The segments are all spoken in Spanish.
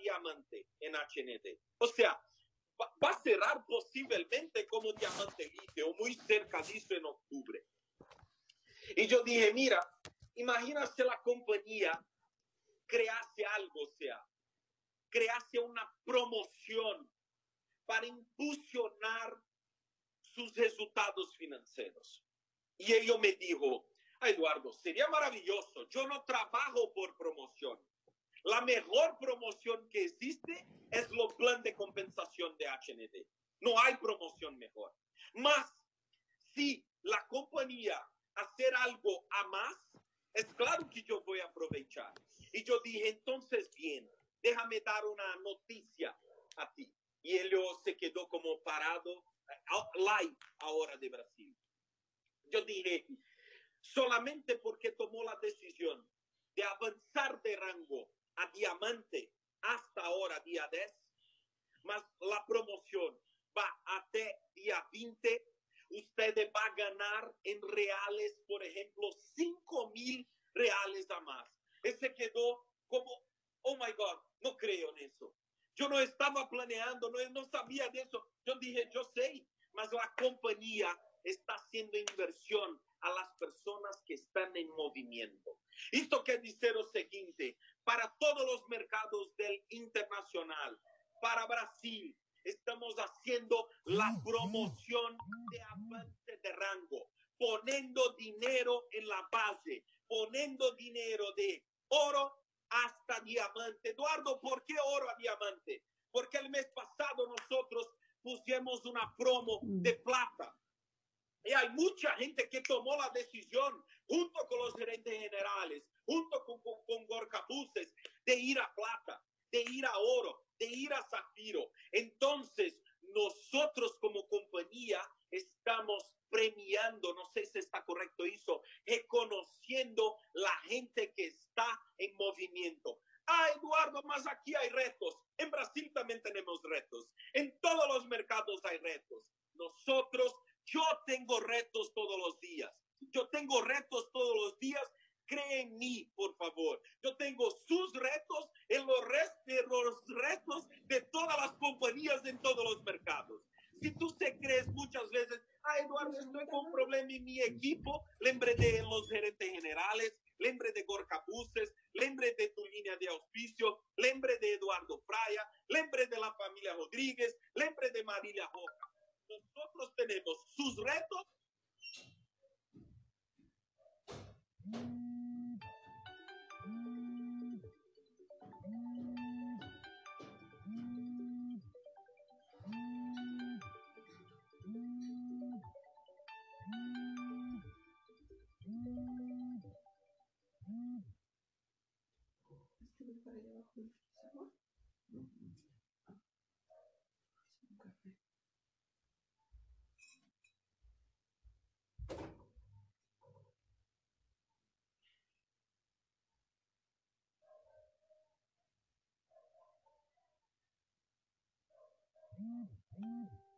diamante en HND. O sea, va, a cerrar posiblemente como diamante litio, muy cerca de eso en octubre. Y yo dije, mira, imagínate la compañía crease algo, o sea, crease una promoción para impulsionar sus resultados financieros. Y ellos me dijo, Eduardo, sería maravilloso, yo no trabajo por promoción. La mejor promoción que existe es lo plan de compensación de HND. No hay promoción mejor. Más, si la compañía hacer algo a más, es claro que yo voy a aprovechar. Y yo dije, entonces bien, déjame dar una noticia a ti. Y él se quedó como parado, live ahora de Brasil. Yo dije, solamente porque tomó la decisión de avanzar de rango a diamante hasta ahora, día 10, más la promoción va hasta día 20, usted va a ganar en reales, por ejemplo, 5 mil reales a más. Ese quedó como, oh my God, no creo en eso. Yo no estaba planeando, no, no sabía de eso. Yo dije, yo sé, mas la compañía está haciendo inversión a las personas que están en movimiento. Esto quiere decir lo siguiente, para todos los mercados del internacional, para Brasil, estamos haciendo la promoción de avance de rango, poniendo dinero en la base, poniendo dinero de oro hasta diamante. Eduardo, ¿por qué oro a diamante? Porque el mes pasado nosotros pusimos una promo de plata. Y hay mucha gente que tomó la decisión, junto con los gerentes generales, junto con, con, con Gorka Buses, de ir a plata, de ir a oro, de ir a zafiro. Entonces, nosotros como compañía estamos premiando, no sé si está correcto eso, reconociendo la gente que está en movimiento. Ah, Eduardo, más aquí hay retos. En Brasil también tenemos retos. En todos los mercados hay retos. Nosotros, yo tengo retos todos los días. Yo tengo retos todos los días cree en mí, por favor. Yo tengo sus retos en los, los retos de todas las compañías en todos los mercados. Si tú te crees muchas veces, ah, Eduardo, estoy con un problema en mi equipo, lembre de los gerentes generales, lembre de Gorka Buses, lembre de tu línea de auspicio, lembre de Eduardo Fraya, lembre de la familia Rodríguez, lembre de Marilia Roca. Nosotros tenemos sus retos Mm-hmm.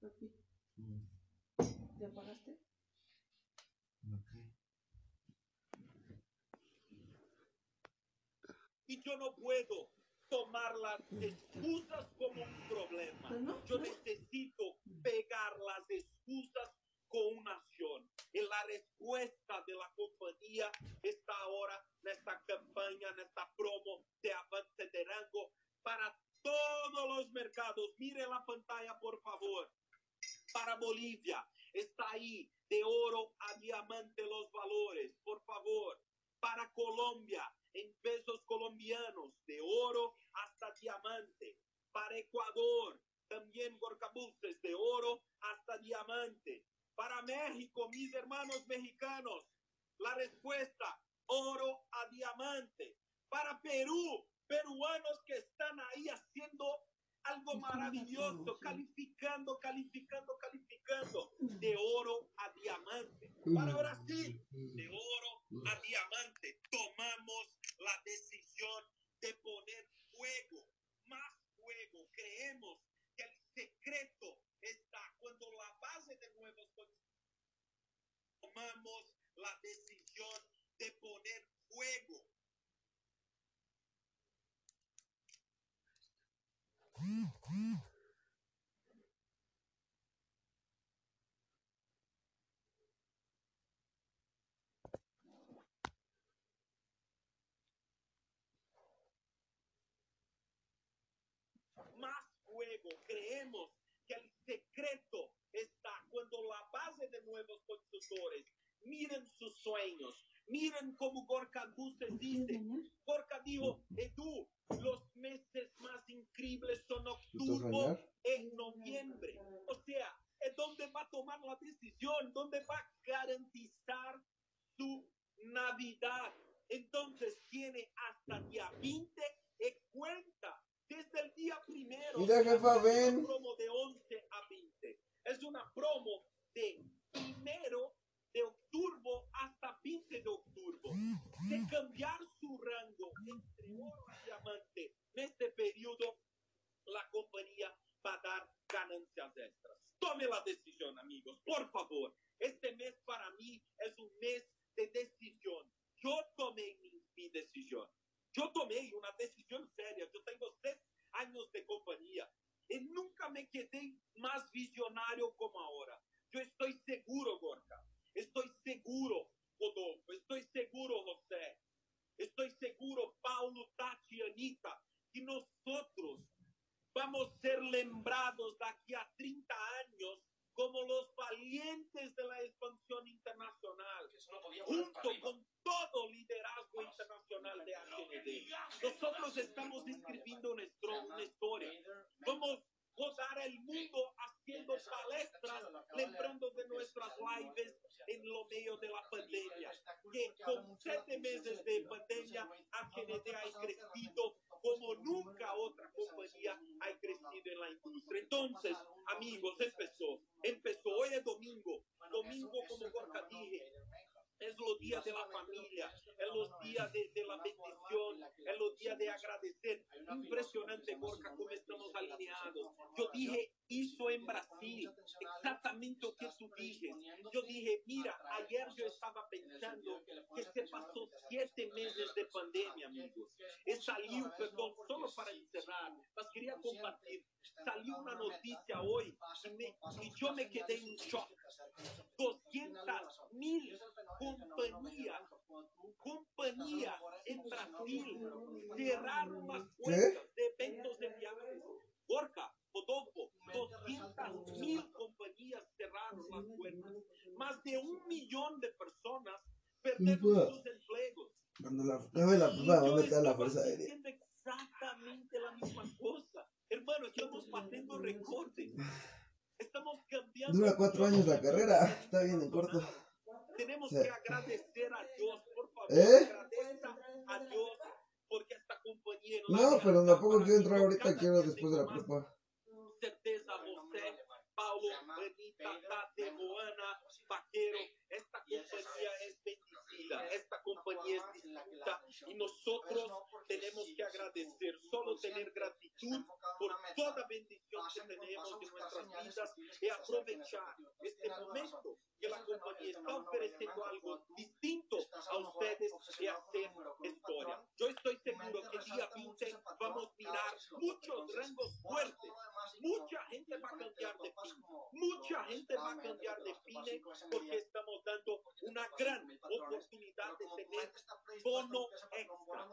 Papi, ¿ya apagaste? Yo no puedo tomar las excusas como un problema. Pues Yo necesito pegar las excusas con una acción. Y la respuesta de la compañía está ahora en esta campaña, en esta promo de avance de rango para todos los mercados. Mire la pantalla, por favor. Para Bolivia, está ahí de oro a diamante los valores, por favor. Para Colombia, en pesos colombianos, de oro hasta diamante. Para Ecuador, también Gorcabuses, de oro hasta diamante. Para México, mis hermanos mexicanos, la respuesta, oro a diamante. Para Perú, peruanos que están ahí haciendo algo maravilloso, calificando, calificando, calificando, de oro a diamante. Para Brasil, de oro a diamante, tomamos la decisión de poner fuego, más fuego. Creemos que el secreto está cuando la base de nuevos conceptos tomamos la decisión de poner fuego. más fuego. Creemos que el secreto está cuando la base de nuevos constructores miren sus sueños, miren como Gorka Guse ¿Me quieres dice. Gorka dijo, Edu, los meses más increíbles son ¿Tú estás octubre en noviembre. O sea, es donde va a tomar la decisión, donde va a garantizar su Navidad. Entonces tiene hasta día 20 en cuenta. Desde el día primero. Mira, jefa, Es una promo de 11 a 20. Es una promo de primero de octubre hasta 20 de octubre. De cambiar su rango entre oro y diamante. En este periodo, la compañía va a dar ganancias extras. Tome la decisión, amigos, por favor. Este mes para mí es un mes de decisión. Yo tomé mi, mi decisión. Yo tomé una decisión seria. Yo tengo seis años de compañía y nunca me quedé más visionario como ahora. Yo estoy seguro, Gorka. Estoy seguro, Rodolfo. Estoy seguro, José. Estoy seguro, Paulo, Tati Anita, que nosotros vamos a ser lembrados de aquí a 30 años como los valientes de la expansión internacional, junto con todo liderazgo internacional de AGND. Nosotros estamos escribiendo una, una historia. Vamos a rodar el mundo palestras, lembrando de nuestras lives en lo medio de la pandemia. Que con siete meses de pandemia, AGND ha crecido como nunca otra compañía ha crecido en la industria. Entonces, amigos, empezó. Empezó. Hoy es domingo. Domingo, como Gorka dije, es los días de la familia, es los días de, de la bendición, es los días de agradecer. Impresionante, Gorka, cómo estamos alineados. Yo dije, hizo en Brasil lo que tú dices. Yo dije, mira, ayer yo estaba pensando que se pasó siete meses de pandemia, amigos. Y salió, perdón, solo para encerrar, mas quería compartir. Salió una noticia hoy y, me- y yo me quedé en shock. 200 mil compañías, compañías en Brasil cerraron las puertas de eventos de viajes. Gorka, Rodolfo, 200 mil compañías cerraron las puertas. Más de un millón de personas perdieron Ujú. sus empleos. Cuando la acabe la yo ¿dónde está la fuerza aérea? exactamente la misma cosa. Hermano, estamos batiendo récords. Estamos cambiando. Dura cuatro años la carrera, está bien en corto. Tenemos Sí. que agradecer a Dios, por favor, ¿Eh? agradezca a Dios porque esta compañía No, vida pero tampoco quiero entrar ahorita, quiero después de la prepa. certeza José, Paulo, Benita, Tate, Joana, Vaquero, esta compañía es bendecida, esta compañía es distinta. Y nosotros tenemos que agradecer, solo tener gratitud por toda bendición que tenemos en nuestras vidas y aprovechar este momento que la compañía está ofreciendo algo distinto a ustedes y hacer historia. Yo estoy seguro que día 20 vamos a mirar muchos rangos fuertes. Mucha gente va a cambiar de pine. Mucha gente va a cambiar de pine porque estamos dando una gran oportunidad de tener bono extra.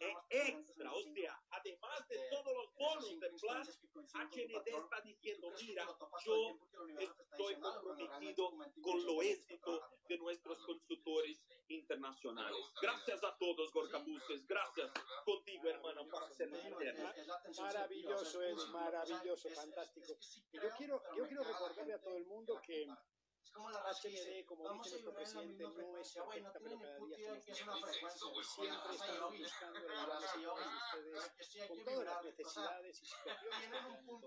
Eh, extra, o sea, además de todos los de plan, HND está diciendo, mira, yo estoy comprometido con lo éxito de nuestros consultores internacionales. Gracias a todos, Gorka Buses. Gracias. Contigo, hermano, para interna. Maravilloso, Eddie, maravilloso, fantástico. Y yo quiero, yo quiero recordarle a todo el mundo que HND, como dice nuestro presidente, no es perfecta, pero cada día somos mejores. Siempre estamos buscando ustedes con todas las necesidades y situaciones ustedes.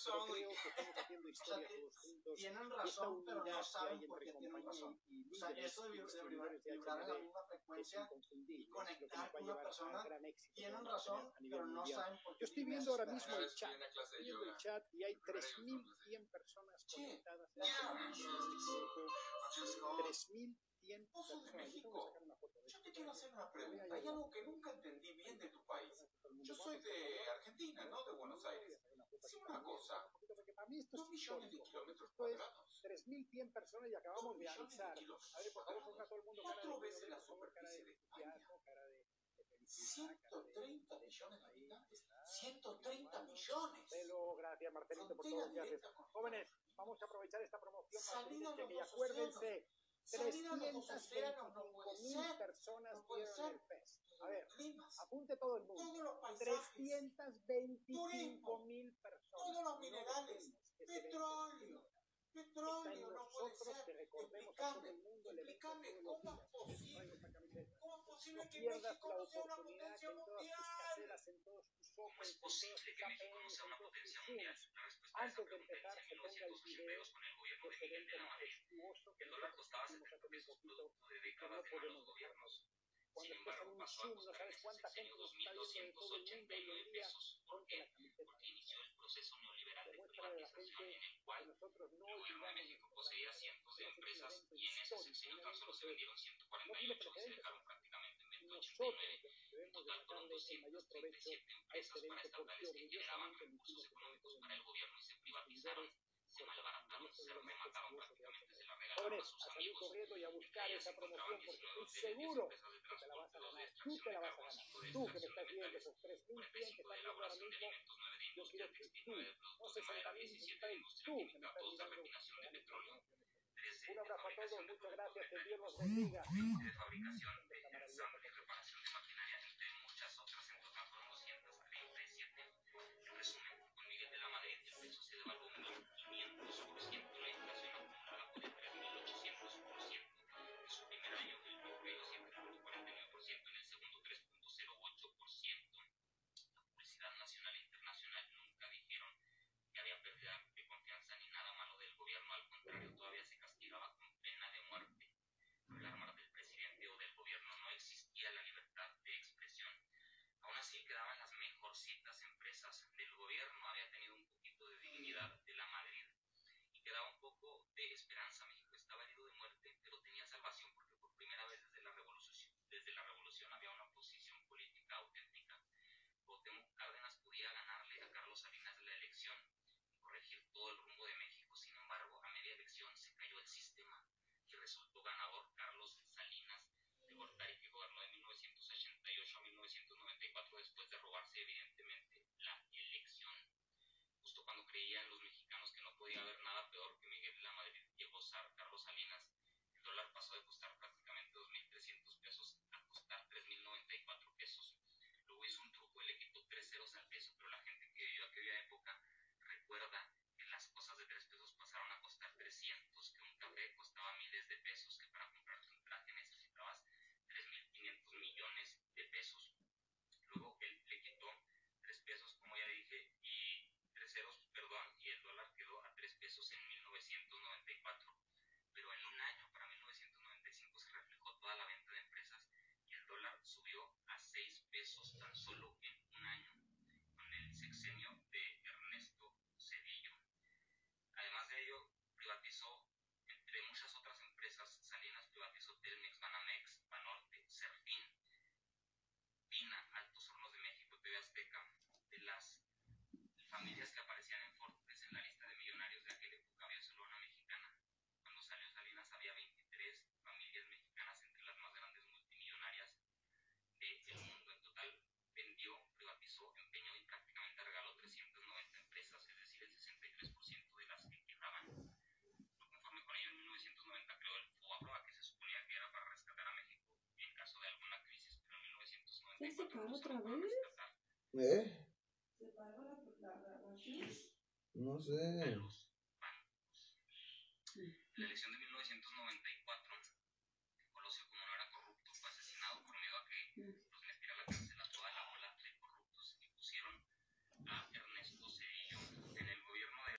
Pero creo que estamos haciendo historia todos juntos. Tienen Esta razón, pero unidad no que hay saben entre por qué tienen compañía razón. y O sea, líderes eso de la es frecuencia inconfundible. y Lo que nos conectar va a con una llevar a persona, gran éxito que tienen vamos razón, pero no saben por qué Yo estoy viendo ahora mismo el chat, viendo el chat y hay 3.100 personas conectadas. En este momento. 3.100 personas. Yo tengo que sacar una foto de Yo esto. te quiero hacer una pregunta. Hay algo que nunca entendí bien de tu país. Yo soy de Argentina, no de Buenos Aires. Dime una cosa. Dos es millones de kilómetros cuadrados. 3.100 personas y acabamos de kilómetros A ver, por favor, ponga todo el mundo Cuatro veces la superficie de España. entusiasmo, cara de, de felicidad, cara de... 130 millones de habitantes. 130 millones. Marcelo, gracias Marcelito por todo con Jóvenes, vamos a aprovechar esta promoción para Salida a que, y acuérdense, Salir a los dos océanos no 325 puede mil ser. personas No puede vieron el fest. A ver, apunte todo el mundo. todos los paisajes, 325 mil personas. todos los No minerales, que petróleo, petróleo, no puede que ser. recordemos a todo Explícame, el mundo el evento explícame, todos los ¿cómo es días. Por eso posible? traigo esta camiseta. ¿Cómo es No posible que México la no sea una que potencia en mundial? en en todos tus APNs, en todos tus Zooms, antes de se ponga el video de este evento majestuoso que nosotros hicimos hace muy poquito y que no podemos dejarnos. Cuando estás en un Zoom no sabes cuánta gente nos está viendo de el hoy en día, ponte la camiseta. Demuéstrale a la gente que nosotros no olvidamos nuestro planeta. Es un evento histórico, un evento que no tiene precedentes. Y nosotros debemos el mayor provecho a este evento porque orgullosamente emitimos este evento de distribuidores Jóvenes, a salir corriendo y a buscar esa promoción porque estoy seguro que te la vas a ganar. Tú te la vas a ganar. Tú que me estás viendo, esos 3.100 que estás viendo ahora mismo, yo quiero que tú, no 60.000, 66, tú que me estás mirando, Un abrazo a todos, muchas gracias, que Dios los bendiga. ¿Ya se paró otra vez? ¿Eh? ¿Se paró la, la grabación? No sé. La elección de